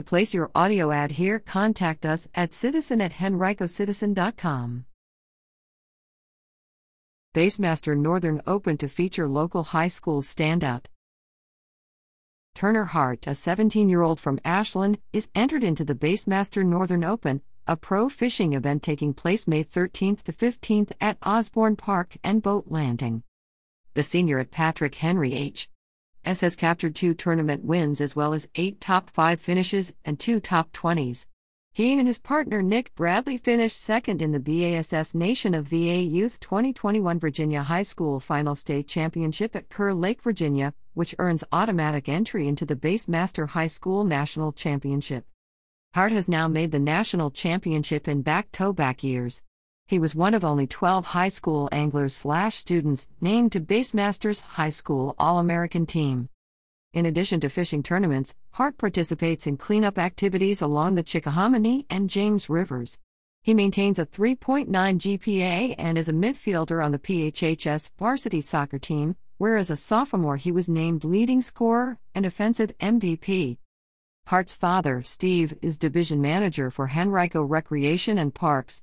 To place your audio ad here, contact us at citizen at henricocitizen.com. Bassmaster Northern Open to feature local high school standout. Turner Hart, a 17 year old from Ashland, is entered into the Bassmaster Northern Open, a pro fishing event taking place May 13th to 15th at Osborne Park and Boat Landing. The senior at Patrick Henry H. S has captured two tournament wins as well as eight top 5 finishes and two top 20s. He and his partner Nick Bradley finished second in the BASS Nation of VA Youth 2021 Virginia High School Final State Championship at Kerr Lake, Virginia, which earns automatic entry into the Bassmaster High School National Championship. Hart has now made the national championship in back to back years. He was one of only 12 high school anglers slash students named to Bassmaster's High School All American team. In addition to fishing tournaments, Hart participates in cleanup activities along the Chickahominy and James Rivers. He maintains a 3.9 GPA and is a midfielder on the PHHS varsity soccer team, where as a sophomore he was named leading scorer and offensive MVP. Hart's father, Steve, is division manager for Henrico Recreation and Parks,